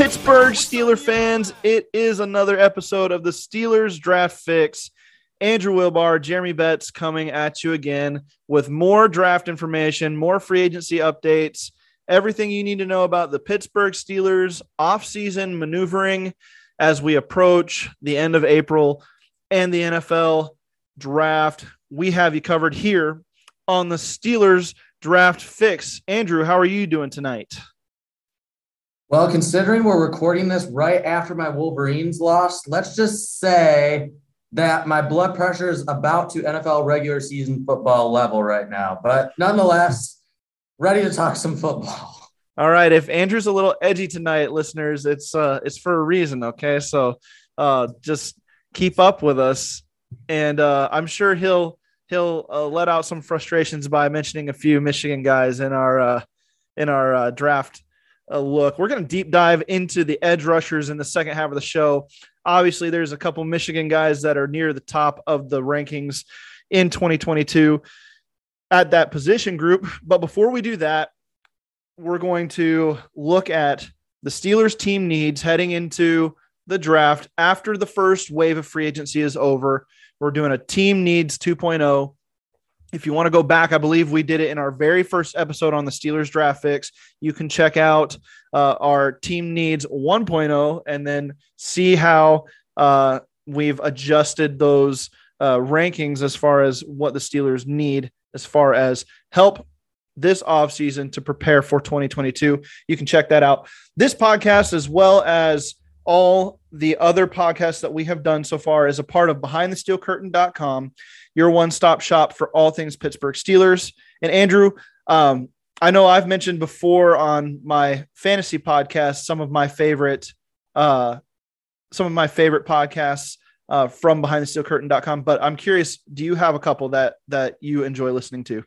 Pittsburgh Steeler fans, it is another episode of the Steelers Draft Fix. Andrew Wilbar, Jeremy Betz coming at you again with more draft information, more free agency updates, everything you need to know about the Pittsburgh Steelers offseason maneuvering as we approach the end of April and the NFL draft. We have you covered here on the Steelers Draft Fix. Andrew, how are you doing tonight? Well, considering we're recording this right after my Wolverines lost, let's just say that my blood pressure is about to NFL regular season football level right now. But nonetheless, ready to talk some football. All right. If Andrew's a little edgy tonight, listeners, it's uh it's for a reason. Okay. So uh just keep up with us. And uh I'm sure he'll he'll uh, let out some frustrations by mentioning a few Michigan guys in our uh in our uh, draft a look. We're going to deep dive into the edge rushers in the second half of the show. Obviously, there's a couple Michigan guys that are near the top of the rankings in 2022 at that position group. But before we do that, we're going to look at the Steelers team needs heading into the draft after the first wave of free agency is over. We're doing a team needs 2.0 if you want to go back, I believe we did it in our very first episode on the Steelers draft fix. You can check out uh, our team needs 1.0 and then see how uh, we've adjusted those uh, rankings as far as what the Steelers need as far as help this offseason to prepare for 2022. You can check that out. This podcast, as well as all the other podcasts that we have done so far, is a part of BehindTheSteelCurtain.com your one stop shop for all things Pittsburgh Steelers. And Andrew, um, I know I've mentioned before on my fantasy podcast some of my favorite, uh, some of my favorite podcasts uh, from behind the steel curtain.com. But I'm curious, do you have a couple that that you enjoy listening to?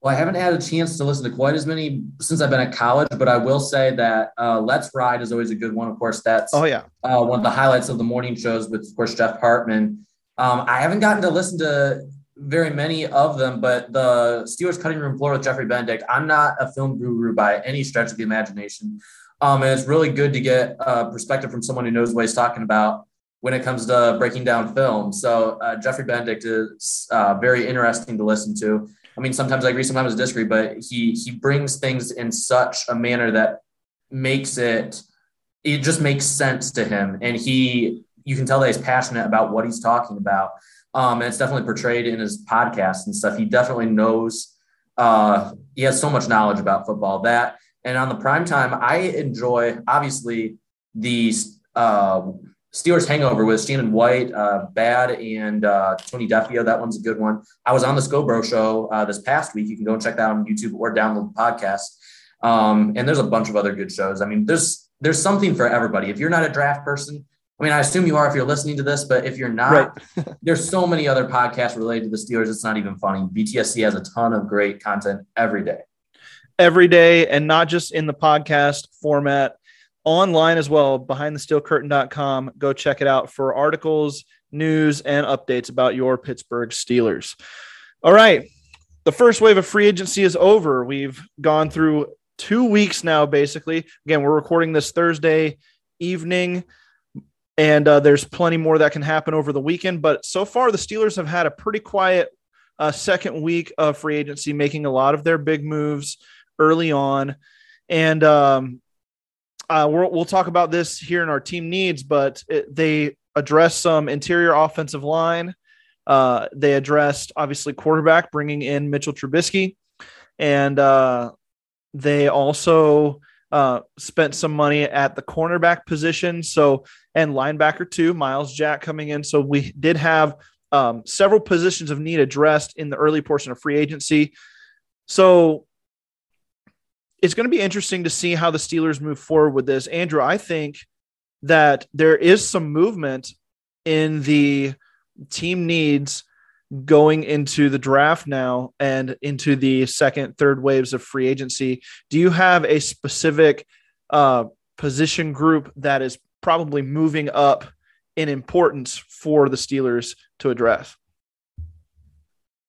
Well, I haven't had a chance to listen to quite as many since I've been at college, but I will say that uh, Let's Ride is always a good one. Of course, that's oh yeah uh, one of the highlights of the morning shows with, of course, Jeff Hartman. Um, I haven't gotten to listen to very many of them, but the Steelers cutting room floor with Jeffrey Benedict, I'm not a film guru by any stretch of the imagination. Um, and it's really good to get a perspective from someone who knows what he's talking about when it comes to breaking down film. So uh, Jeffrey Benedict is uh, very interesting to listen to. I mean, sometimes I agree, sometimes I disagree, but he he brings things in such a manner that makes it it just makes sense to him, and he you can tell that he's passionate about what he's talking about. Um, and it's definitely portrayed in his podcast and stuff. He definitely knows, uh, he has so much knowledge about football that, and on the prime time, I enjoy obviously the uh, Steelers hangover with Shannon White, uh, Bad, and uh, Tony Defeo. That one's a good one. I was on the Scobro show uh, this past week. You can go and check that on YouTube or download the podcast. Um, and there's a bunch of other good shows. I mean, there's there's something for everybody. If you're not a draft person, I mean, I assume you are if you're listening to this, but if you're not, right. there's so many other podcasts related to the Steelers. It's not even funny. BTSC has a ton of great content every day. Every day, and not just in the podcast format, online as well, behindthesteelcurtain.com. Go check it out for articles, news, and updates about your Pittsburgh Steelers. All right. the first wave of free agency is over. We've gone through two weeks now, basically. Again, we're recording this Thursday evening, and uh, there's plenty more that can happen over the weekend. But so far, the Steelers have had a pretty quiet uh, second week of free agency, making a lot of their big moves early on. And um, uh, we will talk about this here in our team needs, but it, they address some interior offensive line. Uh, they addressed obviously quarterback, bringing in Mitchell Trubisky, and uh, they also uh, spent some money at the cornerback position. So and linebacker too, Myles Jack coming in. So we did have um, several positions of need addressed in the early portion of free agency. So it's going to be interesting to see how the Steelers move forward with this. Andrew, I think that there is some movement in the team needs going into the draft now and into the second, third waves of free agency. Do you have a specific uh, position group that is probably moving up in importance for the Steelers to address?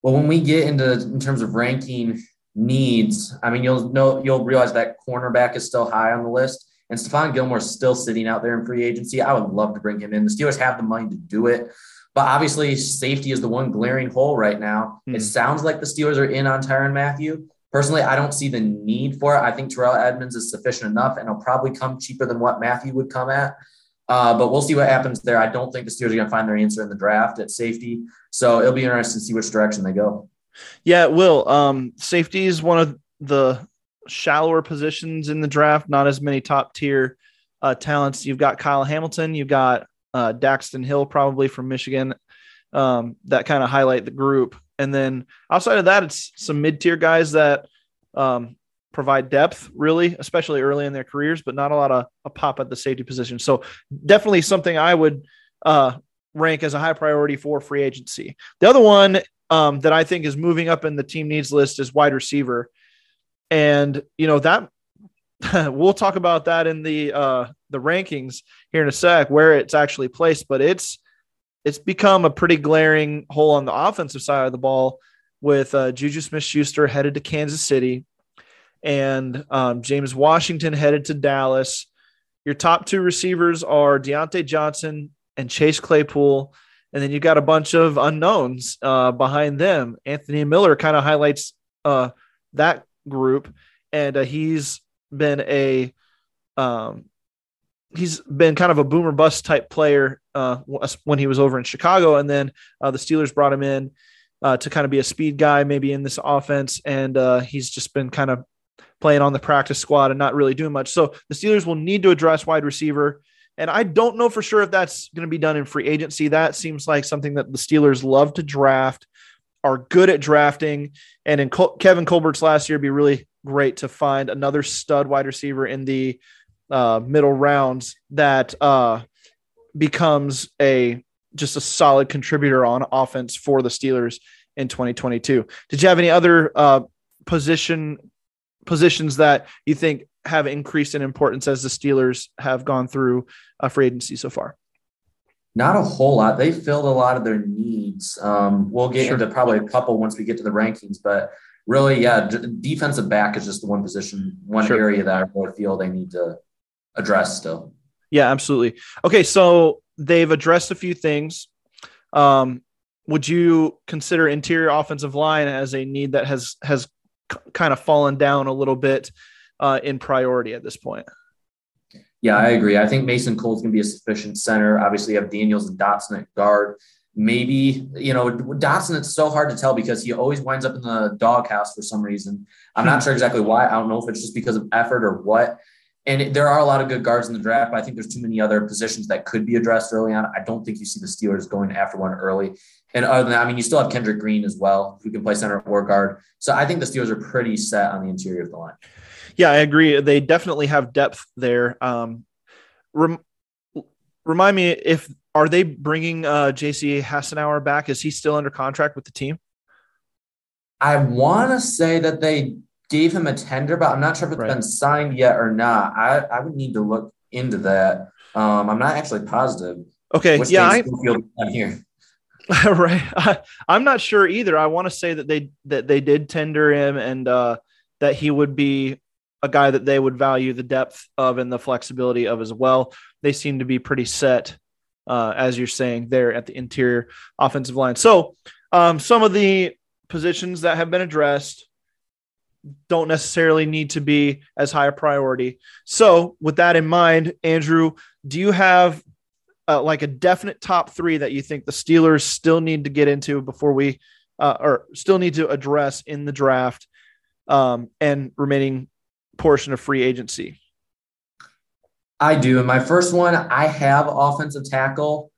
Well, when we get into in terms of ranking needs, I mean, you'll know you'll realize that cornerback is still high on the list, and Stephon Gilmore is still sitting out there in free agency. I would love to bring him in. The Steelers have the money to do it, but obviously, safety is the one glaring hole right now. Mm. It sounds like the Steelers are in on Tyrann Mathieu. Personally, I don't see the need for it. I think Terrell Edmunds is sufficient enough, and it'll probably come cheaper than what Mathieu would come at. Uh, but we'll see what happens there. I don't think the Steelers are going to find their answer in the draft at safety. So it'll be interesting to see which direction they go. Yeah, it will. Um, safety is one of the shallower positions in the draft, not as many top tier uh, talents. You've got Kyle Hamilton, you've got uh, Daxton Hill, probably from Michigan, um, that kind of highlight the group. And then outside of that, it's some mid tier guys that um, provide depth, really, especially early in their careers, but not a lot of a pop at the safety position. So definitely something I would uh, rank as a high priority for free agency. The other one um, that I think is moving up in the team needs list is wide receiver, and you know that we'll talk about that in the uh, the rankings here in a sec where it's actually placed, but it's it's become a pretty glaring hole on the offensive side of the ball with uh, Juju Smith Schuster headed to Kansas City and um, James Washington headed to Dallas. Your top two receivers are Diontae Johnson and Chase Claypool. And then you've got a bunch of unknowns uh, behind them. Anthony Miller kind of highlights uh, that group. And uh, he's been a um, he's been kind of a boomer bust type player uh, when he was over in Chicago, and then uh, the Steelers brought him in uh, to kind of be a speed guy, maybe in this offense, and uh, he's just been kind of playing on the practice squad and not really doing much. So the Steelers will need to address wide receiver. And I don't know for sure if that's going to be done in free agency. That seems like something that the Steelers love to draft, are good at drafting. And in Col- Kevin Colbert's last year, be really great to find another stud wide receiver in the uh, middle rounds that uh, becomes a just a solid contributor on offense for the Steelers in 2022. Did you have any other uh, position positions that you think have increased in importance as the Steelers have gone through a free agency so far? Not a whole lot. They filled a lot of their needs. Um, we'll get sure. into probably a couple once we get to the rankings, but really, yeah, d- defensive back is just the one position, one sure. area that I really feel they need to address still. Yeah, absolutely. Okay, so they've addressed a few things. Um, would you consider interior offensive line as a need that has has kind of fallen down a little bit uh, in priority at this point. Yeah, I agree. I think Mason Cole's going to be a sufficient center. Obviously, you have Daniels and Dotson at guard. Maybe, you know, Dotson, it's so hard to tell because he always winds up in the doghouse for some reason. I'm not sure exactly why. I don't know if it's just because of effort or what. And there are a lot of good guards in the draft, but I think there's too many other positions that could be addressed early on. I don't think you see the Steelers going after one early. And other than that, I mean, you still have Kendrick Green as well, who can play center or guard. So I think the Steelers are pretty set on the interior of the line. Yeah, I agree. They definitely have depth there. Um, rem- remind me if are they bringing uh, J.C. Hassenauer back? Is he still under contract with the team? I want to say that they gave him a tender, but I'm not sure if it's right. been signed yet or not. I, I would need to look into that. Um, I'm not actually positive. Okay, yeah, I, here. right. I, I'm not sure either. I want to say that they that they did tender him and uh, that he would be a guy that they would value the depth of and the flexibility of as well. They seem to be pretty set, uh, as you're saying, there at the interior offensive line. So um, some of the positions that have been addressed don't necessarily need to be as high a priority. So, with that in mind, Andrew, do you have uh, like a definite top three that you think the Steelers still need to get into before we, uh, or still need to address in the draft um, and remaining portion of free agency? I do. And my first one, I have offensive tackle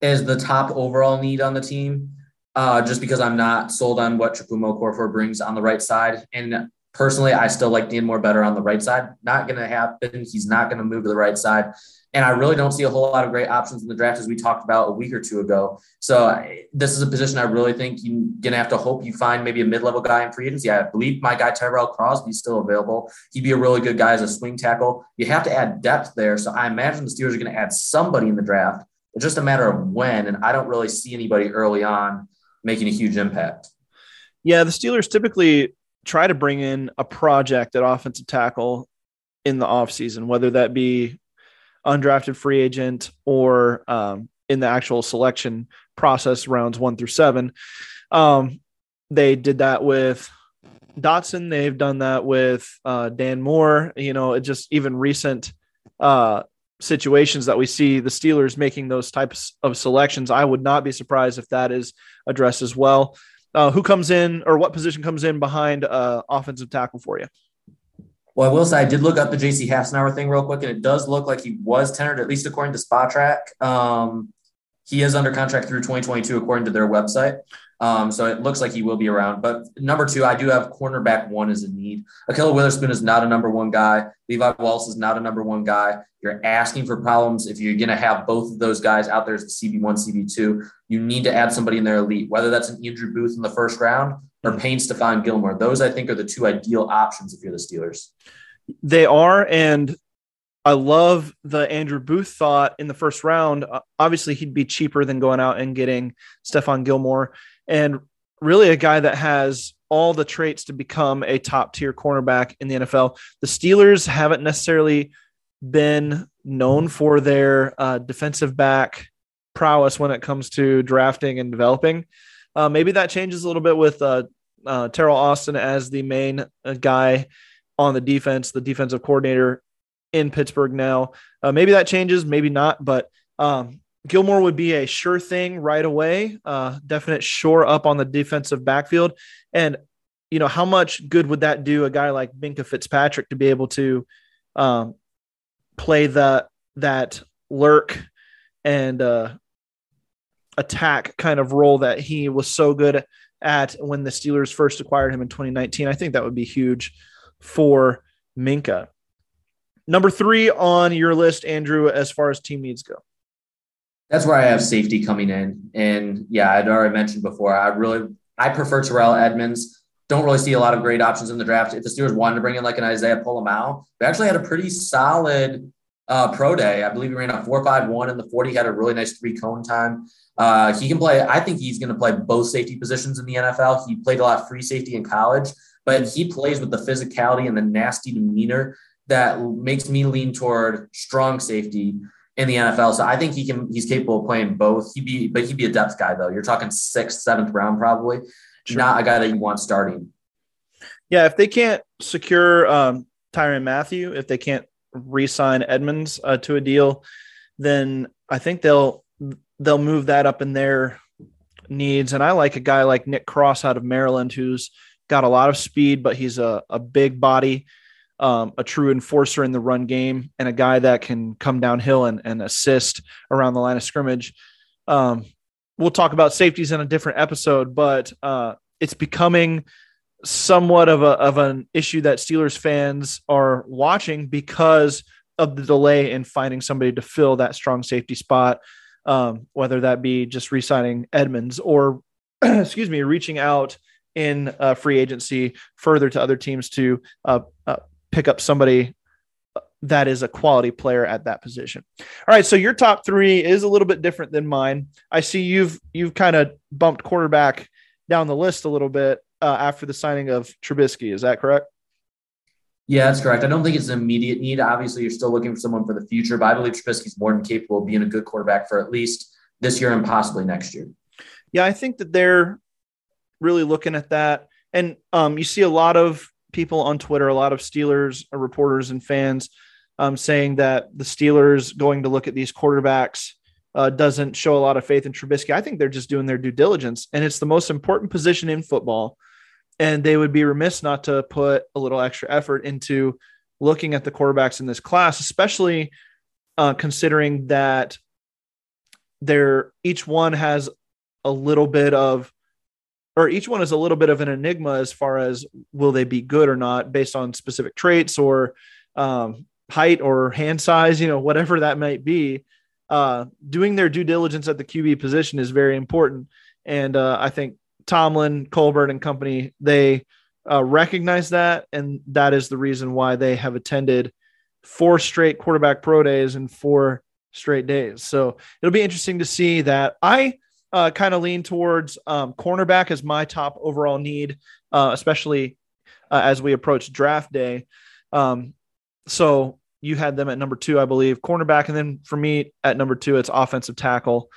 as the top overall need on the team, uh, just because I'm not sold on what Chukwuma Okorafor brings on the right side. And personally, I still like Dan Moore better on the right side. Not going to happen. He's not going to move to the right side. And I really don't see a whole lot of great options in the draft as we talked about a week or two ago. So this is a position I really think you're going to have to hope you find maybe a mid-level guy in free agency. I believe my guy Tyrell Crosby is still available. He'd be a really good guy as a swing tackle. You have to add depth there. So I imagine the Steelers are going to add somebody in the draft. It's just a matter of when. And I don't really see anybody early on making a huge impact. Yeah, the Steelers typically try to bring in a project at offensive tackle in the offseason, whether that be undrafted free agent or um, in the actual selection process rounds one through seven. Um, they did that with Dotson. They've done that with uh, Dan Moore. You know, it just even recent uh, situations that we see the Steelers making those types of selections. I would not be surprised if that is addressed as well. Uh, who comes in or what position comes in behind uh, offensive tackle for you? Well, I will say I did look up the JC Hassenauer thing real quick, and it does look like he was tenured, at least according to Spotrac. Um, he is under contract through 2022, according to their website. Um, so it looks like he will be around. But number two, I do have cornerback one as a need. Ahkello Witherspoon is not a number one guy. Levi Wallace is not a number one guy. You're asking for problems if you're going to have both of those guys out there as the CB1, CB2. You need to add somebody in their elite, whether that's an Andrew Booth in the first round or Payne Stephon Gilmore. Those I think are the two ideal options if you're the Steelers. They are, and I love the Andrew Booth thought in the first round. Uh, obviously, he'd be cheaper than going out and getting Stephon Gilmore, and really a guy that has all the traits to become a top tier cornerback in the NFL. The Steelers haven't necessarily been known for their uh, defensive back prowess when it comes to drafting and developing. Uh, maybe that changes a little bit with uh, uh, Teryl Austin as the main uh, guy on the defense, the defensive coordinator in Pittsburgh now. Uh, maybe that changes, maybe not, but um, Gilmore would be a sure thing right away. Uh, definite shore up on the defensive backfield. And, you know, how much good would that do a guy like Minkah Fitzpatrick to be able to um, play the, that lurk and uh, attack kind of role that he was so good at when the Steelers first acquired him in 2019. I think that would be huge for Minkah. Number three on your list, Andrew, as far as team needs go. That's where I have safety coming in. And yeah, I'd already mentioned before, I really I prefer Terrell Edmunds. Don't really see a lot of great options in the draft. If the Steelers wanted to bring in like an Isaiah Pola-Mao, we actually had a pretty solid uh, pro day. I believe he ran a 4.51 in the 40, had a really nice three cone time. Uh, he can play, I think he's going to play both safety positions in the NFL. He played a lot of free safety in college, but he plays with the physicality and the nasty demeanor that makes me lean toward strong safety in the NFL. So I think he can, he's capable of playing both. He'd be, but he'd be a depth guy though. You're talking sixth, seventh round, probably sure. not a guy that you want starting. Yeah. If they can't secure um, Tyrann Mathieu, if they can't re-sign Edmunds uh, to a deal, then I think they'll they'll move that up in their needs. And I like a guy like Nick Cross out of Maryland, who's got a lot of speed, but he's a, a big body, um, a true enforcer in the run game, and a guy that can come downhill and, and assist around the line of scrimmage. Um, we'll talk about safeties in a different episode, but uh, it's becoming somewhat of a of an issue that Steelers fans are watching because of the delay in finding somebody to fill that strong safety spot, um, whether that be just re-signing Edmunds or, excuse me, reaching out in uh, free agency further to other teams to uh, uh, pick up somebody that is a quality player at that position. All right, so your top three is a little bit different than mine. I see you've you've kind of bumped quarterback down the list a little bit uh, after the signing of Trubisky. Is that correct? Yeah, that's correct. I don't think it's an immediate need. Obviously, you're still looking for someone for the future, but I believe Trubisky's more than capable of being a good quarterback for at least this year and possibly next year. Yeah, I think that they're really looking at that. And um, you see a lot of people on Twitter, a lot of Steelers reporters and fans um, saying that the Steelers going to look at these quarterbacks uh, doesn't show a lot of faith in Trubisky. I think they're just doing their due diligence, and it's the most important position in football. And they would be remiss not to put a little extra effort into looking at the quarterbacks in this class, especially uh, considering that they're each one has a little bit of or each one is a little bit of an enigma as far as will they be good or not based on specific traits or um, height or hand size, you know, whatever that might be. Uh, doing their due diligence at the QB position is very important. And uh, I think Tomlin, Colbert, and company, they uh, recognize that. And that is the reason why they have attended four straight quarterback pro days and four straight days. So it'll be interesting to see that. I uh, kind of lean towards um, cornerback as my top overall need, uh, especially uh, as we approach draft day. Um, so you had them at number two, I believe, cornerback, and then for me at number two, it's offensive tackle.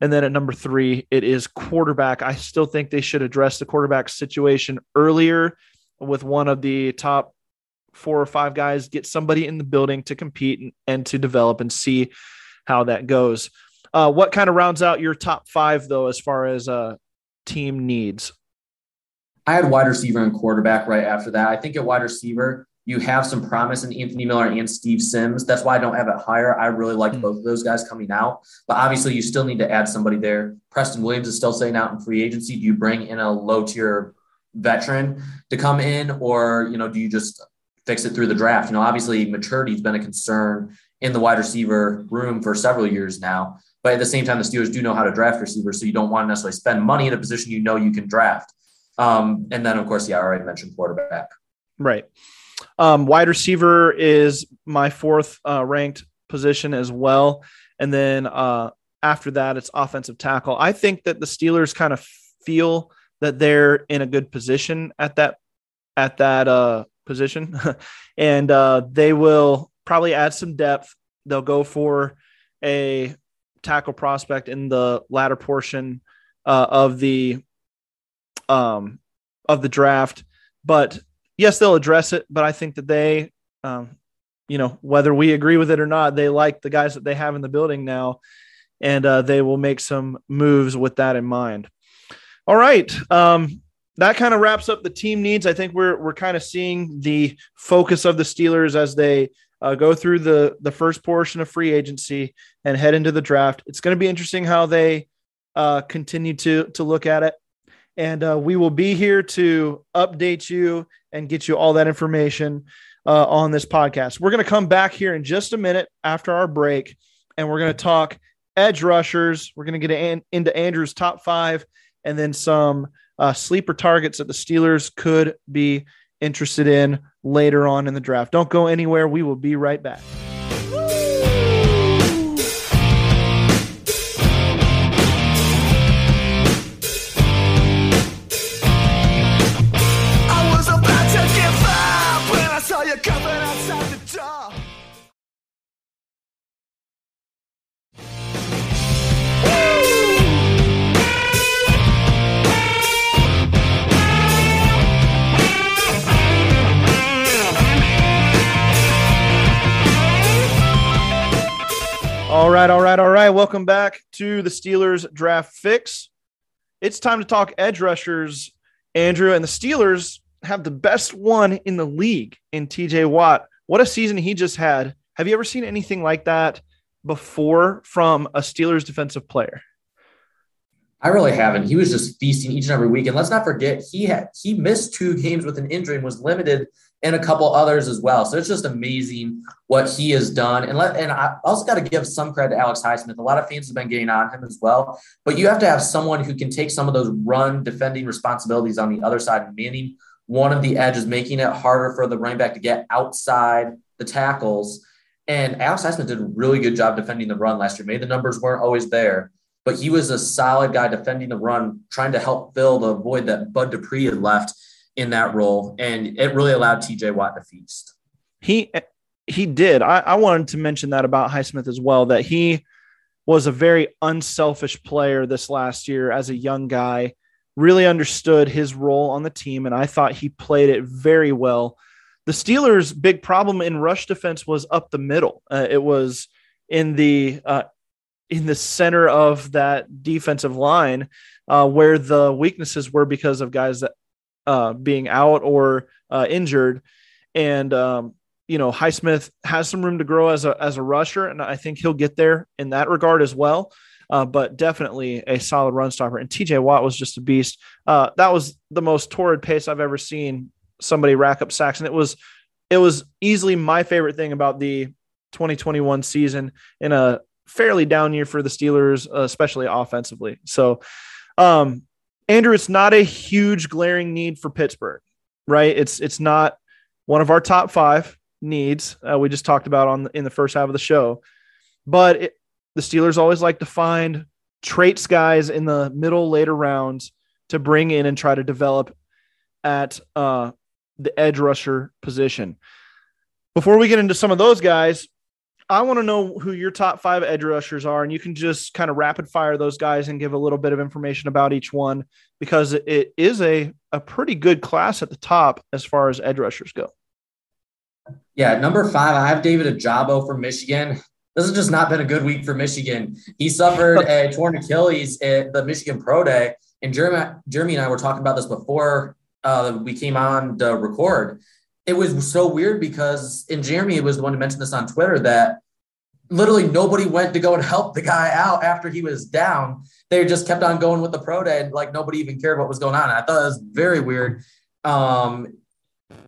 And then at number three, it is quarterback. I still think they should address the quarterback situation earlier with one of the top four or five guys, get somebody in the building to compete and, and to develop and see how that goes. Uh, what kind of rounds out your top five though, as far as uh, team needs? I had wide receiver and quarterback right after that. I think at wide receiver, you have some promise in Anthony Miller and Steve Sims. That's why I don't have it higher. I really like mm-hmm. both of those guys coming out, but obviously you still need to add somebody there. Preston Williams is still sitting out in free agency. Do you bring in a low tier veteran to come in, or you know, do you just fix it through the draft? You know, obviously maturity has been a concern in the wide receiver room for several years now. But at the same time, the Steelers do know how to draft receivers, so you don't want to necessarily spend money in a position you know you can draft. Um, and then, of course, yeah, I already mentioned quarterback. Right. Um, wide receiver is my fourth uh, ranked position as well. And then uh, after that, it's offensive tackle. I think that the Steelers kind of feel that they're in a good position at that at that uh, position, and uh, they will probably add some depth. They'll go for a tackle prospect in the latter portion uh, of the um, of the draft. But yes, they'll address it. But I think that they, um, you know, whether we agree with it or not, they like the guys that they have in the building now, and uh, they will make some moves with that in mind. All right. Um, that kind of wraps up the team needs. I think we're we're kind of seeing the focus of the Steelers as they uh, go through the the first portion of free agency and head into the draft. It's going to be interesting how they uh, continue to to look at it, and uh, we will be here to update you and get you all that information uh, on this podcast. We're going to come back here in just a minute after our break, and we're going to talk edge rushers. We're going to get in, into Andrew's top five, and then some uh, sleeper targets that the Steelers could be interested in later on in the draft. Don't go anywhere. We will be right back. All right, all right, all right. Welcome back to the Steelers draft fix. It's time to talk edge rushers, Andrew. And the Steelers have the best one in the league in TJ Watt. What a season he just had. Have you ever seen anything like that before from a Steelers defensive player? I really haven't. He was just feasting each and every week. And let's not forget, he had he missed two games with an injury and was limited and a couple others as well. So it's just amazing what he has done. And let and I also got to give some credit to Alex Highsmith. A lot of fans have been getting on him as well. But you have to have someone who can take some of those run defending responsibilities on the other side manning one of the edges, making it harder for the running back to get outside the tackles. And Alex Highsmith did a really good job defending the run last year. Maybe the numbers weren't always there, but he was a solid guy defending the run, trying to help fill the void that Bud Dupree had left in that role. And it really allowed TJ Watt to feast. He he did. I, I wanted to mention that about Highsmith as well, that he was a very unselfish player this last year as a young guy, really understood his role on the team, and I thought he played it very well. The Steelers' big problem in rush defense was up the middle. Uh, it was in the uh, in the center of that defensive line uh, where the weaknesses were because of guys that uh, being out or uh, injured, and um, you know Highsmith has some room to grow as a as a rusher, and I think he'll get there in that regard as well. Uh, but definitely a solid run stopper. And TJ Watt was just a beast. Uh, that was the most torrid pace I've ever seen somebody rack up sacks, and it was it was easily my favorite thing about the 2021 season in a fairly down year for the Steelers, uh, especially offensively. So, um, Andrew, it's not a huge glaring need for Pittsburgh, right? It's it's not one of our top five needs uh, we just talked about on in the first half of the show. But it, the Steelers always like to find traits guys in the middle later rounds to bring in and try to develop at uh, the edge rusher position. Before we get into some of those guys, I want to know who your top five edge rushers are, and you can just kind of rapid fire those guys and give a little bit of information about each one because it is a, a pretty good class at the top as far as edge rushers go. Yeah, number five, I have David Ojabo from Michigan. This has just not been a good week for Michigan. He suffered a torn Achilles at the Michigan Pro Day, and Jeremy, Jeremy and I were talking about this before uh, we came on to record. It was so weird because, and Jeremy was the one to mention this on Twitter that literally nobody went to go and help the guy out after he was down. They just kept on going with the pro day, and like nobody even cared what was going on. I thought it was very weird. Um,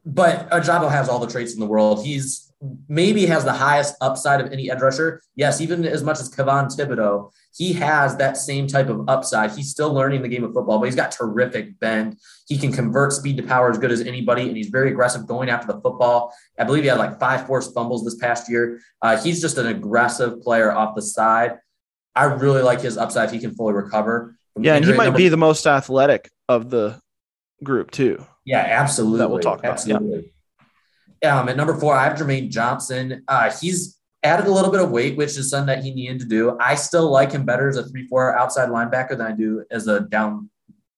but Ojabo has all the traits in the world. He's maybe has the highest upside of any edge rusher. Yes, even as much as Kayvon Thibodeaux, he has that same type of upside. He's still learning the game of football, but he's got terrific bend. He can convert speed to power as good as anybody, and he's very aggressive going after the football. I believe he had like five forced fumbles this past year. Uh, he's just an aggressive player off the side. I really like his upside if he can fully recover. Yeah, and he might be the most athletic of the group too. Yeah, absolutely. That we'll talk about. Absolutely. Yeah. Um, at number four, I have Jermaine Johnson. Uh, he's added a little bit of weight, which is something that he needed to do. I still like him better as a three-four outside linebacker than I do as a down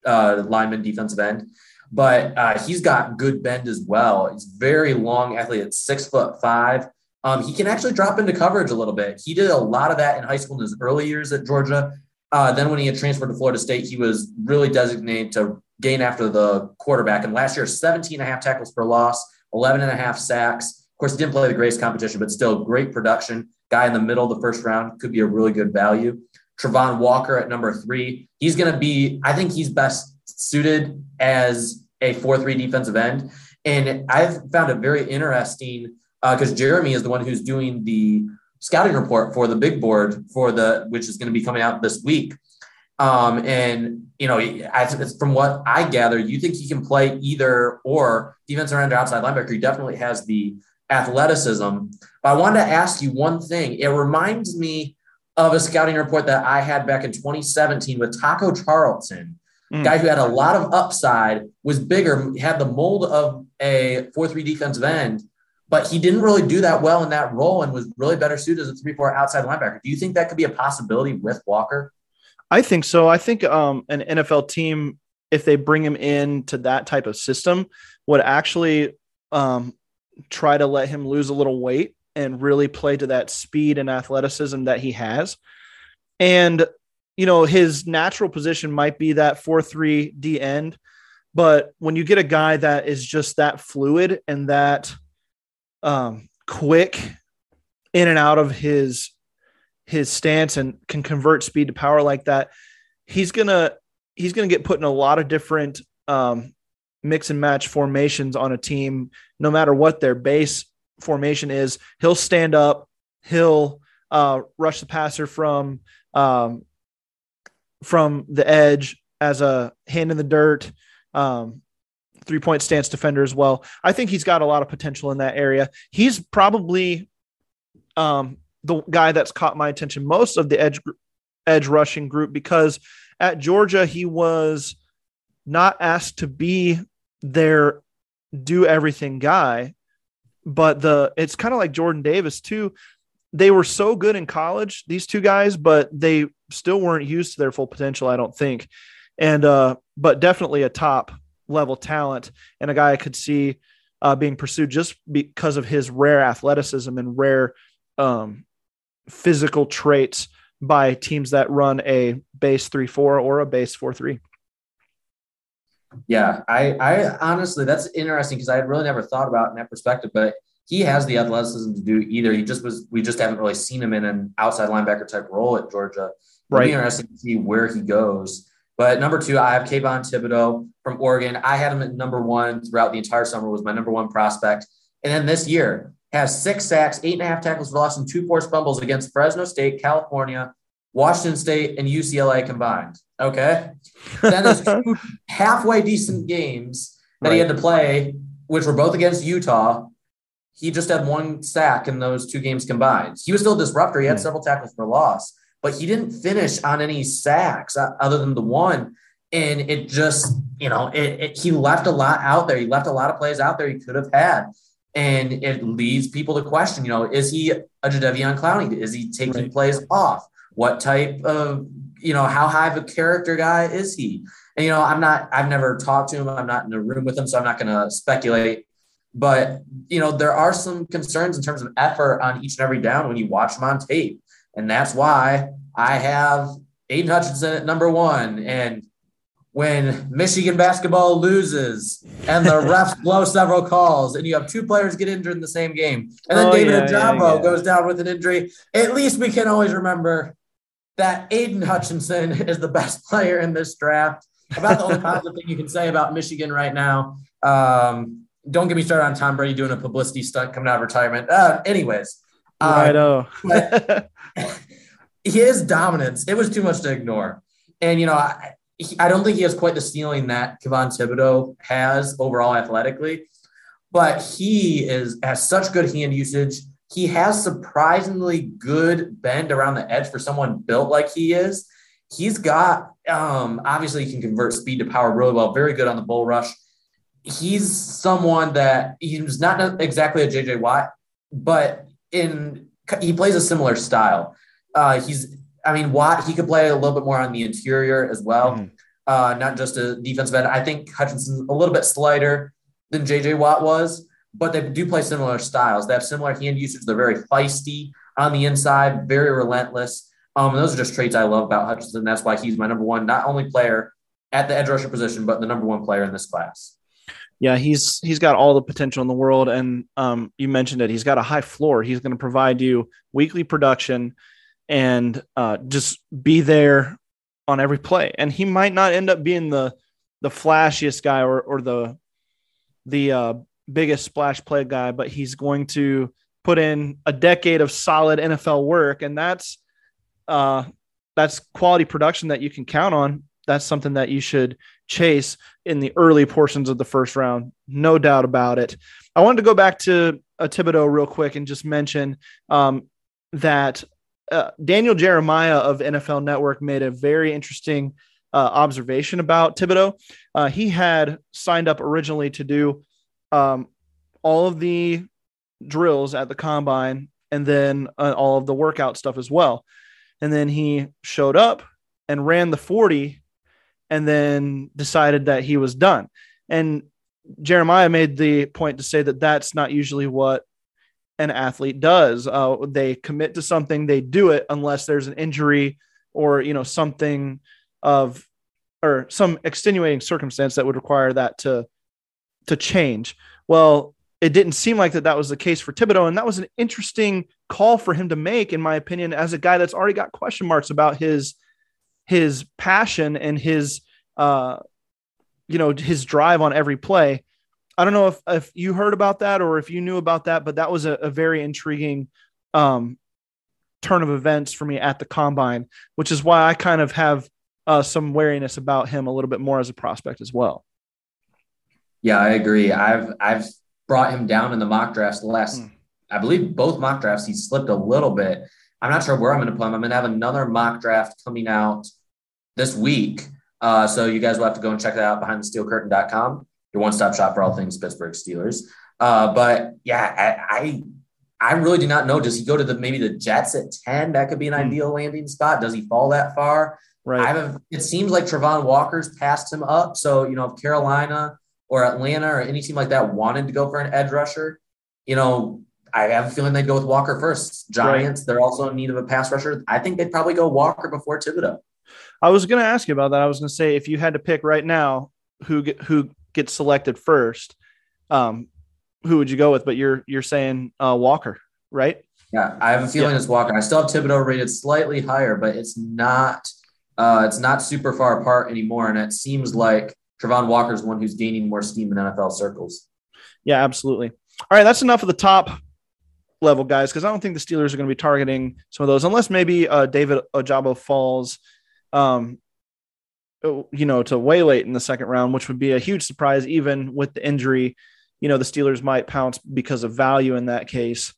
uh, lineman defensive end. But uh, he's got good bend as well. He's very long athlete at six foot five. Um, he can actually drop into coverage a little bit. He did a lot of that in high school in his early years at Georgia. Uh, then when he had transferred to Florida State, he was really designated to gain after the quarterback. And last year, 17 and a half tackles for loss, 11 and a half sacks. Of course, he didn't play the greatest competition, but still great production. Guy in the middle of the first round could be a really good value. Travon Walker at number three. He's going to be, I think he's best suited as a 4 3 defensive end. And I've found it very interesting because uh, Jeremy is the one who's doing the scouting report for the big board for the, which is going to be coming out this week. Um, and you know, as, from what I gather, you think he can play either or defensive end or outside linebacker. He definitely has the athleticism. But I wanted to ask you one thing. It reminds me of a scouting report that I had back in 2017 with Taco Charlton, mm. guy who had a lot of upside, was bigger, had the mold of a 4-3 defensive end, but he didn't really do that well in that role and was really better suited as a 3-4 outside linebacker. Do you think that could be a possibility with Walker? I think so. I think um, an NFL team, if they bring him into that type of system, would actually um, try to let him lose a little weight and really play to that speed and athleticism that he has. And, you know, his natural position might be that 4 3 D end. But when you get a guy that is just that fluid and that um, quick in and out of his his stance and can convert speed to power like that, he's gonna he's gonna get put in a lot of different um, mix and match formations on a team, no matter what their base formation is. He'll stand up, he'll uh, rush the passer from um, from the edge as a hand in the dirt, um, three point stance defender as well. I think he's got a lot of potential in that area. He's probably um, the guy that's caught my attention most of the edge edge rushing group because at Georgia he was not asked to be their do everything guy, but the it's kind of like Jordan Davis too. They were so good in college, these two guys, but they still weren't used to their full potential, I don't think. And uh, but definitely a top level talent and a guy I could see uh, being pursued just because of his rare athleticism and rare um, physical traits by teams that run a base three four or a base four three. Yeah, I, I honestly, that's interesting because I had really never thought about in that perspective, but he has the athleticism to do either. He just was, we just haven't really seen him in an outside linebacker type role at Georgia. It'll Right. be interesting to see where he goes. But number two, I have Kayvon Thibodeaux from Oregon. I had him at number one throughout the entire summer, was my number one prospect. And then this year has six sacks, eight and a half tackles for loss, and two forced fumbles against Fresno State, California, Washington State, and UCLA combined. Okay. Then there's two halfway decent games that he had to play, which were both against Utah. He just had one sack in those two games combined. He was still a disruptor. He had Hmm. several tackles for loss, but he didn't finish on any sacks uh, other than the one. And it just, you know, it, it, he left a lot out there. He left a lot of plays out there he could have had. And it leads people to question, you know, is he a Jadeveon Clowney? Is he taking Right. plays off? What type of, you know, how high of a character guy is he? And, you know, I'm not, I've never talked to him. I'm not in a room with him, so I'm not going to speculate. But, you know, there are some concerns in terms of effort on each and every down when you watch him on tape. And that's why I have Aidan Hutchinson at number one. And when Michigan basketball loses and the refs blow several calls and you have two players get injured in the same game, and then Oh, David yeah, yeah, Ojabo yeah. goes down with an injury, at least we can always remember that Aidan Hutchinson is the best player in this draft. About the only positive thing you can say about Michigan right now. Um, don't get me started on Tom Brady doing a publicity stunt coming out of retirement. Uh, anyways, uh, Right. Oh, his dominance, it was too much to ignore. And, you know, I, he- I don't think he has quite the ceiling that Kayvon Thibodeaux has overall athletically, but he is has such good hand usage. He has surprisingly good bend around the edge for someone built like he is. He's got, um, obviously, he can convert speed to power really well, very good on the bull rush. He's someone that he's not exactly a JJ Watt, but in he plays a similar style. Uh, he's, I mean, Watt, he could play a little bit more on the interior as well, Mhm. uh, not just a defensive end. I think Hutchinson's a little bit slighter than JJ Watt was, but they do play similar styles. They have similar hand usage. They're very feisty on the inside, very relentless. Um, those are just traits I love about Hutchinson. That's why he's my number one, not only player at the edge rusher position, but the number one player in this class. yeah, he's he's got all the potential in the world, and um, you mentioned it. He's got a high floor. He's going to provide you weekly production, and uh, just be there on every play. And he might not end up being the the flashiest guy or or the the uh, biggest splash play guy, but he's going to put in a decade of solid NFL work, and that's uh, that's quality production that you can count on. That's something that you should chase in the early portions of the first round, no doubt about it. I wanted to go back to uh, Thibodeaux real quick and just mention um, that uh, Daniel Jeremiah of NFL Network made a very interesting uh, observation about Thibodeaux. Uh, he had signed up originally to do um, all of the drills at the combine and then uh, all of the workout stuff as well. And then he showed up and ran the 40 and then decided that he was done. And Jeremiah made the point to say that that's not usually what an athlete does. Uh, they commit to something, they do it unless there's an injury or you know something of or some extenuating circumstance that would require that to to change. Well, it didn't seem like that that was the case for Thibodeaux, and that was an interesting call for him to make, in my opinion, as a guy that's already got question marks about his his passion and his uh you know his drive on every play i don't know if if you heard about that or if you knew about that but that was a, a very intriguing um turn of events for me at the combine which is why i kind of have uh some wariness about him a little bit more as a prospect as well Yeah, I agree. I've I've brought him down in the mock drafts the last Hmm. I believe both mock drafts, he slipped a little bit. I'm not sure where I'm going to put him. I'm going to have another mock draft coming out this week. Uh, so you guys will have to go and check that out behind the steelcurtain.com, your one stop shop for all things Pittsburgh Steelers. Uh, but yeah, I, I, I really do not know. Does he go to the maybe the Jets at 10? That could be an Hmm. ideal landing spot. Does he fall that far? Right. I have it seems like Travon Walker's passed him up. So, you know, if Carolina or Atlanta or any team like that wanted to go for an edge rusher, you know, I have a feeling they'd go with Walker first. Giants, they're also in need of a pass rusher. I think they'd probably go Walker before Thibodeaux. I was going to ask you about that. I was going to say if you had to pick right now who get, who gets selected first, um, who would you go with? But you're you're saying uh, Walker, right? Yeah, I have a feeling Yeah. it's Walker. I still have Thibodeaux rated slightly higher, but it's not uh, it's not super far apart anymore. And it seems like Travon Walker is one who's gaining more steam in NFL circles. Yeah, absolutely. All right, that's enough of the top level guys because I don't think the Steelers are going to be targeting some of those unless maybe uh, David Ojabo falls, um, oh, you know, to way late in the second round, which would be a huge surprise. Even with the injury, you know, the Steelers might pounce because of value in that case.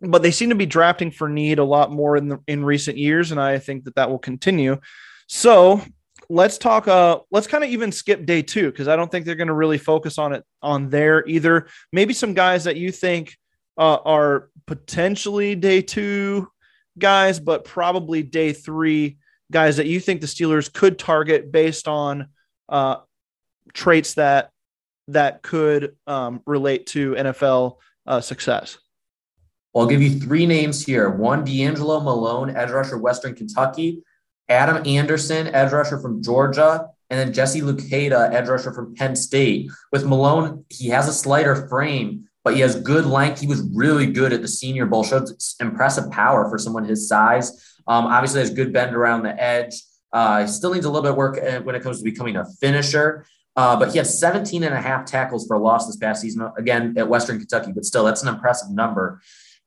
But they seem to be drafting for need a lot more in the in recent years, and I think that that will continue. So let's talk uh let's kind of even skip day two because i don't think they're going to really focus on it on there either maybe some guys that you think uh, are potentially day two guys but probably day three guys that you think the steelers could target based on uh traits that that could um, relate to nfl uh, success I'll give you three names here. One, D'Angelo Malone, edge rusher, Western Kentucky. Adam Anderson, edge rusher from Georgia. And then Jesse Luketa, edge rusher from Penn State. With Malone, he has a slighter frame, but he has good length. He was really good at the Senior Bowl. Showed impressive power for someone his size. Um, obviously, has good bend around the edge. Uh, he still needs a little bit of work uh, when it comes to becoming a finisher. Uh, but he had 17 and a half tackles for a loss this past season, again, at Western Kentucky. But still, that's an impressive number.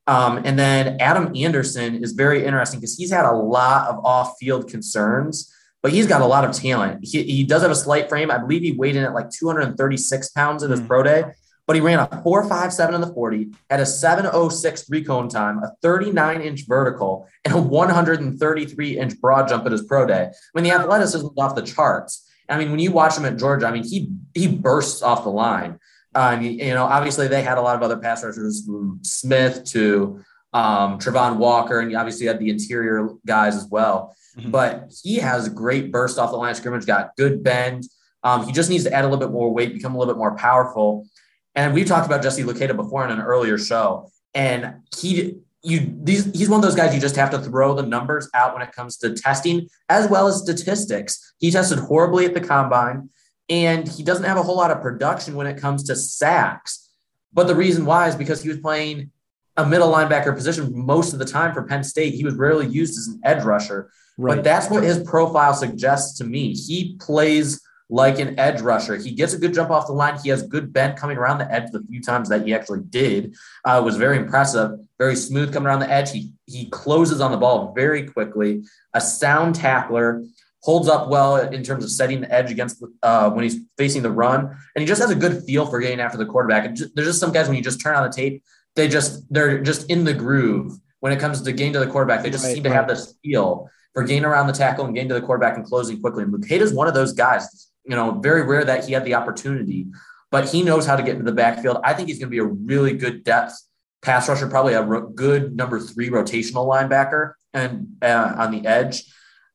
Um, and then Adam Anderson is very interesting because he's had a lot of off field concerns, but he's got a lot of talent. He, he does have a slight frame. I believe he weighed in at like 236 pounds in his Mm. pro day, but he ran a 4.57 in the 40, had a 7.06 three cone time, a 39 inch vertical, and a 133 inch broad jump at his pro day. I mean, the athleticism is off the charts. I mean, when you watch him at Georgia, I mean, he he bursts off the line. Uh, and, you know, obviously they had a lot of other pass rushers from Smith to um, Travon Walker, and you obviously had the interior guys as well. Mhm. But he has great burst off the line of scrimmage, got good bend. Um, he just needs to add a little bit more weight, become a little bit more powerful. And we've talked about Jesse Luketa before in an earlier show, and he you these he's one of those guys you just have to throw the numbers out when it comes to testing as well as statistics. He tested horribly at the combine and he doesn't have a whole lot of production when it comes to sacks. But the reason why is because he was playing a middle linebacker position most of the time for Penn State. He was rarely used as an edge rusher. But that's what his profile suggests to me. He plays like an edge rusher. He gets a good jump off the line. He has good bend coming around the edge the few times that he actually did. Uh, it was very impressive, very smooth coming around the edge. He he closes on the ball very quickly. A sound tackler, holds up well in terms of setting the edge against uh, when he's facing the run, and he just has a good feel for getting after the quarterback. And just, there's just some guys when you just turn on the tape, they just they're just in the groove when it comes to getting to the quarterback. They just Right, seem to right. have this feel for getting around the tackle and getting to the quarterback and closing quickly. And Luketa is one of those guys. You know, very rare that he had the opportunity, but he knows how to get into the backfield. I think he's going to be a really good depth pass rusher, probably a ro- good number three rotational linebacker and uh, on the edge.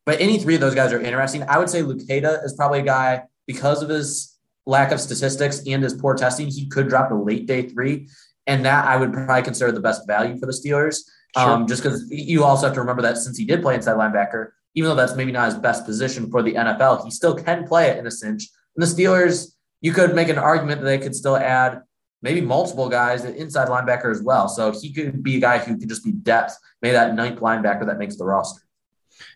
But any three of those guys are interesting. I would say Luketa is probably a guy because of his lack of statistics and his poor testing, he could drop to late day three. And that I would probably consider the best value for the Steelers. Um, just because you also have to remember that since he did play inside linebacker, even though that's maybe not his best position for the NFL, he still can play it in a cinch. And the Steelers, you could make an argument that they could still add maybe multiple guys at inside linebacker as well. So he could be a guy who could just be depth, maybe that ninth linebacker that makes the roster.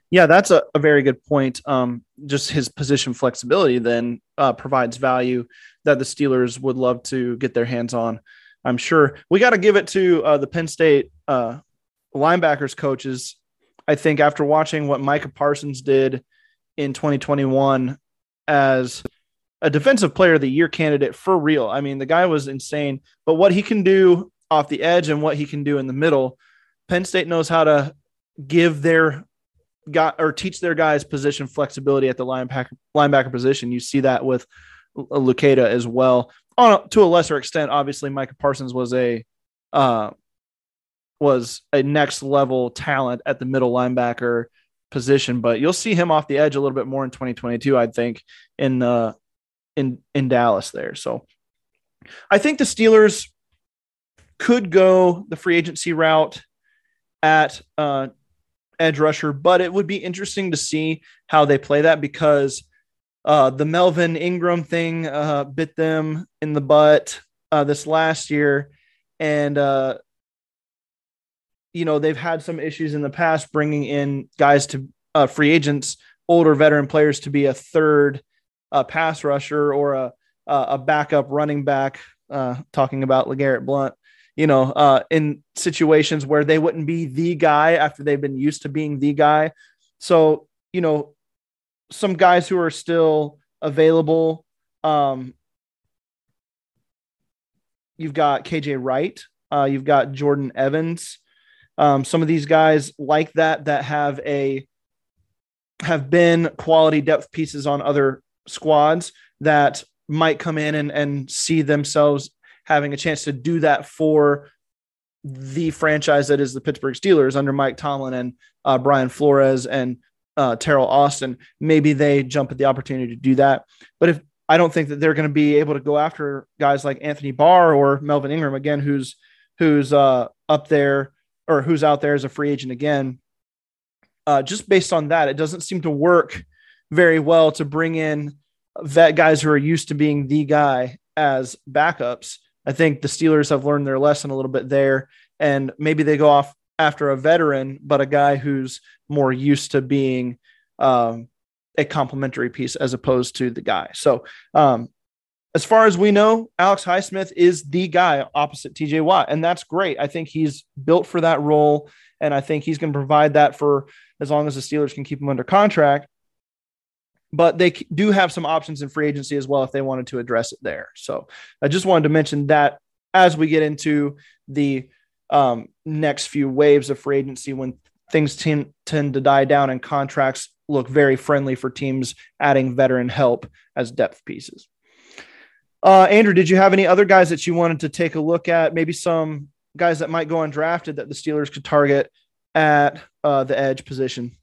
Yeah, that's a, a very good point. Um, just his position flexibility then uh, provides value that the Steelers would love to get their hands on. I'm sure we got to give it to uh, the Penn State uh, linebackers coaches. I think after watching what Micah Parsons did in 2021 as a defensive player of the year candidate for real. I mean, the guy was insane, but what he can do off the edge and what he can do in the middle. Penn State knows how to give their guy or teach their guys position flexibility at the linebacker linebacker position. You see that with Luketa as well. On to a lesser extent, obviously, Micah Parsons was a uh, was a next level talent at the middle linebacker position, but you'll see him off the edge a little bit more in 2022, I think, in uh, in in Dallas there. So I think the Steelers could go the free agency route at uh, edge rusher, but it would be interesting to see how they play that because uh, the Melvin Ingram thing uh, bit them in the butt uh, this last year, and uh, you know they've had some issues in the past bringing in guys to uh, free agents, older veteran players to be a third uh, pass rusher or a a backup running back. talking about LeGarrette Blount, you know, uh, in situations where they wouldn't be the guy after they've been used to being the guy. So, you know, some guys who are still available. Um, you've got KJ Wright, uh, you've got Jordan Evans. Um, some of these guys like that that have a have been quality depth pieces on other squads that might come in and, and see themselves having a chance to do that for the franchise that is the Pittsburgh Steelers under Mike Tomlin and uh, Brian Flores and uh, Teryl Austin. Maybe they jump at the opportunity to do that. But if I don't think that they're going to be able to go after guys like Anthony Barr or Melvin Ingram again, who's who's uh, up there or who's out there as a free agent again. Uh, just based on that, it doesn't seem to work very well to bring in vet guys who are used to being the guy as backups I think the Steelers have learned their lesson a little bit there, and maybe they go off after a veteran, but a guy who's more used to being um, a complementary piece as opposed to the guy. So, um, as far as we know, Alex Highsmith is the guy opposite TJ Watt, and that's great. I think he's built for that role, and I think he's going to provide that for as long as the Steelers can keep him under contract but they do have some options in free agency as well if they wanted to address it there. So I just wanted to mention that as we get into the um, next few waves of free agency when things tend, tend to die down and contracts look very friendly for teams adding veteran help as depth pieces. Uh, Andrew, did you have any other guys that you wanted to take a look at? Maybe some guys that might go undrafted that the Steelers could target at uh, the edge position?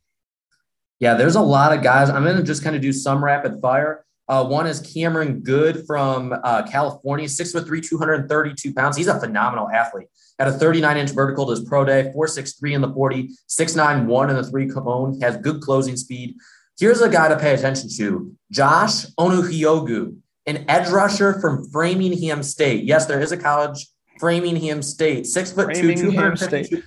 Yeah, there's a lot of guys. I'm going to just kind of do some rapid fire. Uh, one is Cameron Goode from uh, California, six foot three, 232 pounds. He's a phenomenal athlete. Had a 39 inch vertical to his pro day, 4.63 in the 40, 6'9, one in the three cone. Has good closing speed. Here's a guy to pay attention to Josh Onujiogu, an edge rusher from Framingham State. Yes, there is a college, Framingham State, six foot two, 252.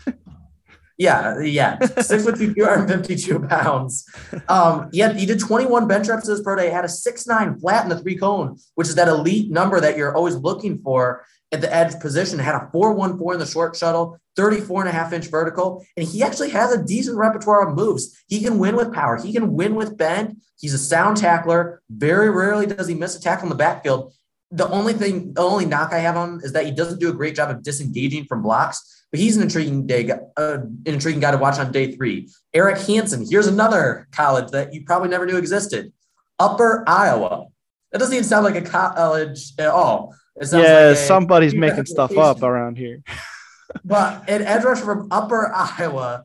Yeah, yeah. Six foot two, 252 pounds. Um, yeah, he did 21 bench reps pro day, had a six nine flat in the three cone, which is that elite number that you're always looking for at the edge position. Had a 414 in the short shuttle, 34 and a half inch vertical. And he actually has a decent repertoire of moves. He can win with power, he can win with bend. He's a sound tackler. Very rarely does he miss a tackle in the backfield. The only thing, the only knock I have on him is that he doesn't do a great job of disengaging from blocks but he's an intriguing day, uh, an intriguing guy to watch on day three. Eric Hansen, here's another college that you probably never knew existed, Upper Iowa. That doesn't even sound like a college at all. yeah, like somebody's making stuff up around here. but an edge rusher from Upper Iowa,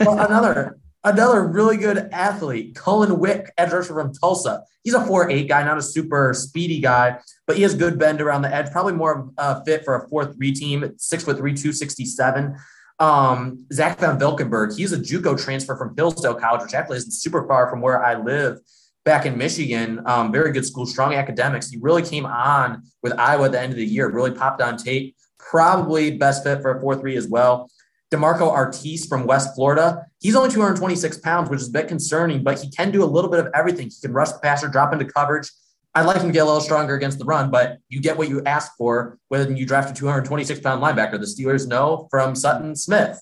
well, another another really good athlete, Cullen Wick, edge rusher from Tulsa. He's a 4'8 guy, not a super speedy guy, but he has good bend around the edge, probably more fit for a 4 3 team, six foot three, 267. Um, Zach VanValkenburg, he's a Juco transfer from Hillsdale College, which actually isn't super far from where I live back in Michigan. Um, very good school, strong academics. He really came on with Iowa at the end of the year, really popped on tape. Probably best fit for a 4 3 as well. DeMarco Artis from West Florida. He's only 226 pounds, which is a bit concerning, but he can do a little bit of everything. He can rush the passer, drop into coverage. I'd like him to get a little stronger against the run, but you get what you ask for when you draft a 226 pound linebacker. The Steelers know from Sutton Smith.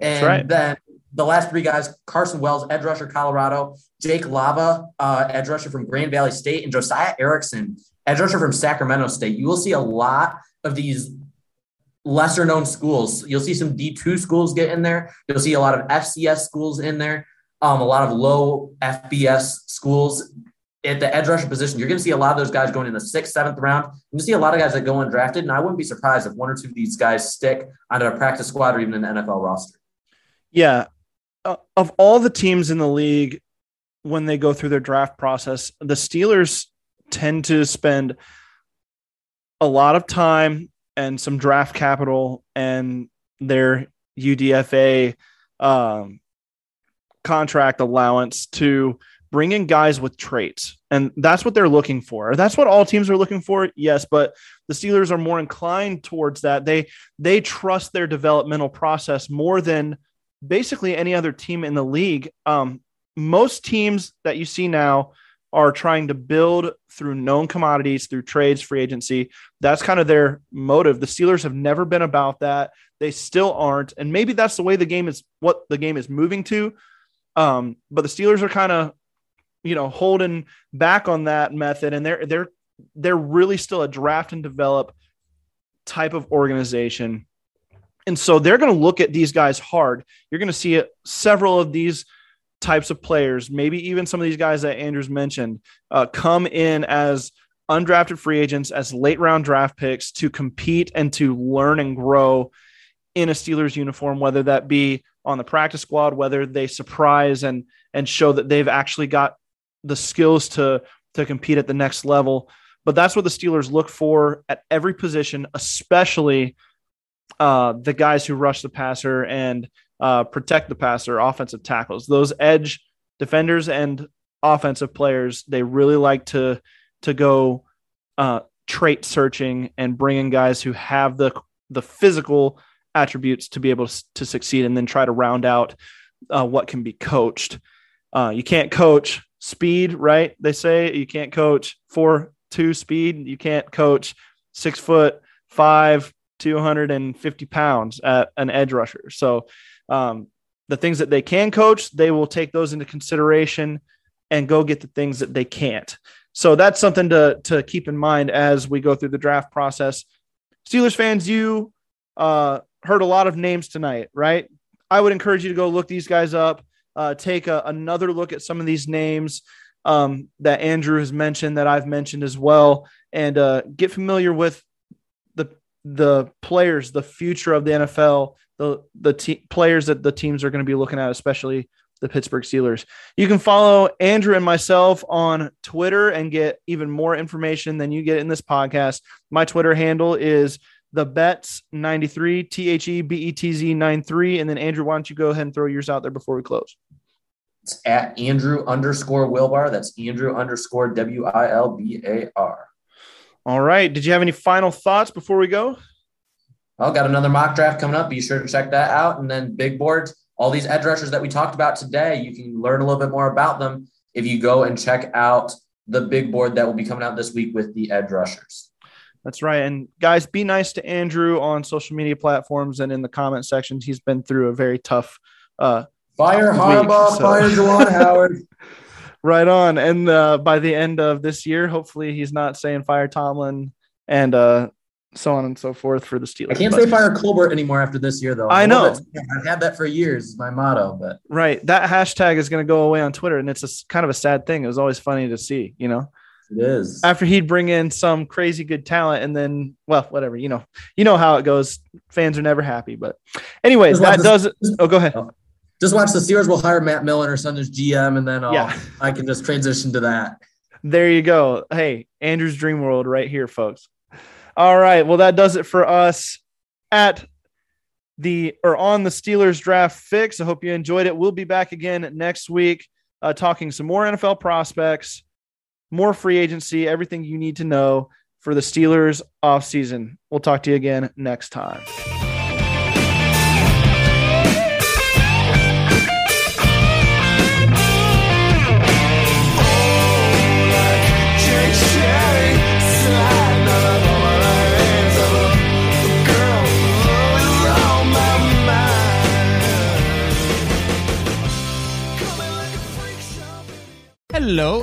And right. then the last three guys Carson Wells, edge rusher, Colorado, Jake Lava, uh, edge rusher from Grand Valley State, and Josiah Erickson, edge rusher from Sacramento State. You will see a lot of these lesser known schools. You'll see some D2 schools get in there. You'll see a lot of FCS schools in there, um, a lot of low FBS schools at the edge rusher position. You're going to see a lot of those guys going in the sixth, seventh round. You see a lot of guys that go undrafted, and I wouldn't be surprised if one or two of these guys stick on a practice squad or even an NFL roster. Yeah. Uh, of all the teams in the league, when they go through their draft process, the Steelers tend to spend a lot of time and some draft capital and their UDFA um, contract allowance to bring in guys with traits. And that's what they're looking for. That's what all teams are looking for. Yes, but the Steelers are more inclined towards that. They they trust their developmental process more than basically any other team in the league. Um, most teams that you see now are trying to build through known commodities, through trades, free agency. That's kind of their motive. The Steelers have never been about that. They still aren't. And maybe that's the way the game is, what the game is moving to. Um, but the Steelers are kind of, you know, holding back on that method. And they're, they're, they're really still a draft and develop type of organization. And so they're going to look at these guys hard. You're going to see it, several of these types of players, maybe even some of these guys that Andrews mentioned, uh, come in as undrafted free agents, as late round draft picks to compete and to learn and grow in a Steelers uniform, whether that be on the practice squad, whether they surprise and and show that they've actually got the skills to to compete at the next level. But that's what the Steelers look for at every position, especially uh, the guys who rush the passer and uh, protect the passer, offensive tackles, those edge defenders and offensive players. They really like to to go uh, trait searching and bring in guys who have the the physical attributes to be able to, to succeed, and then try to round out uh, what can be coached. Uh, you can't coach speed, right? They say you can't coach four two speed. You can't coach six foot five, 250 pounds at an edge rusher. So um, the things that they can coach, they will take those into consideration and go get the things that they can't. So that's something to to keep in mind as we go through the draft process. Steelers fans, you uh, heard a lot of names tonight, right? I would encourage you to go look these guys up, uh, take a, another look at some of these names um, that Andrew has mentioned, that I've mentioned as well, and uh, get familiar with the the players, the future of the NFL, the the te- players that the teams are going to be looking at, especially the Pittsburgh Steelers. You can follow Andrew and myself on Twitter and get even more information than you get in this podcast. My Twitter handle is the Betz 93 T H E B E T Z 93. And then Andrew, why don't you go ahead and throw yours out there before we close? It's at Andrew underscore Wilbar. That's Andrew underscore W I L B A R. All right. Did you have any final thoughts before we go? Well, got another mock draft coming up. Be sure to check that out. And then big boards, all these edge rushers that we talked about today, you can learn a little bit more about them if you go and check out the big board that will be coming out this week with the edge rushers. That's right. And guys, be nice to Andrew on social media platforms and in the comment sections. He's been through a very tough uh fire Harbaugh, so- fire Juwan Howard. right on. And uh by the end of this year, hopefully he's not saying fire Tomlin and uh so on and so forth for the Steelers. I can't But- say fire Colbert anymore after this year, though. I know. I've had that for years. Is my motto, but Right. That hashtag is going to go away on Twitter. And it's a kind of a sad thing. It was always funny to see, you know, it is. after he'd bring in some crazy good talent and then, well, whatever, you know, you know how it goes. Fans are never happy. But anyways, that does. Oh, go ahead. Oh. Just watch the Steelers will hire Matt Millen or son as GM, and then I'll, Yeah. I can just transition to that. There you go. Hey, Andrew's Dream World right here, folks. All right. Well, that does it for us at the or on the Steelers draft fix. I hope you enjoyed it. We'll be back again next week uh, talking some more NFL prospects, more free agency, everything you need to know for the Steelers offseason. We'll talk to you again next time.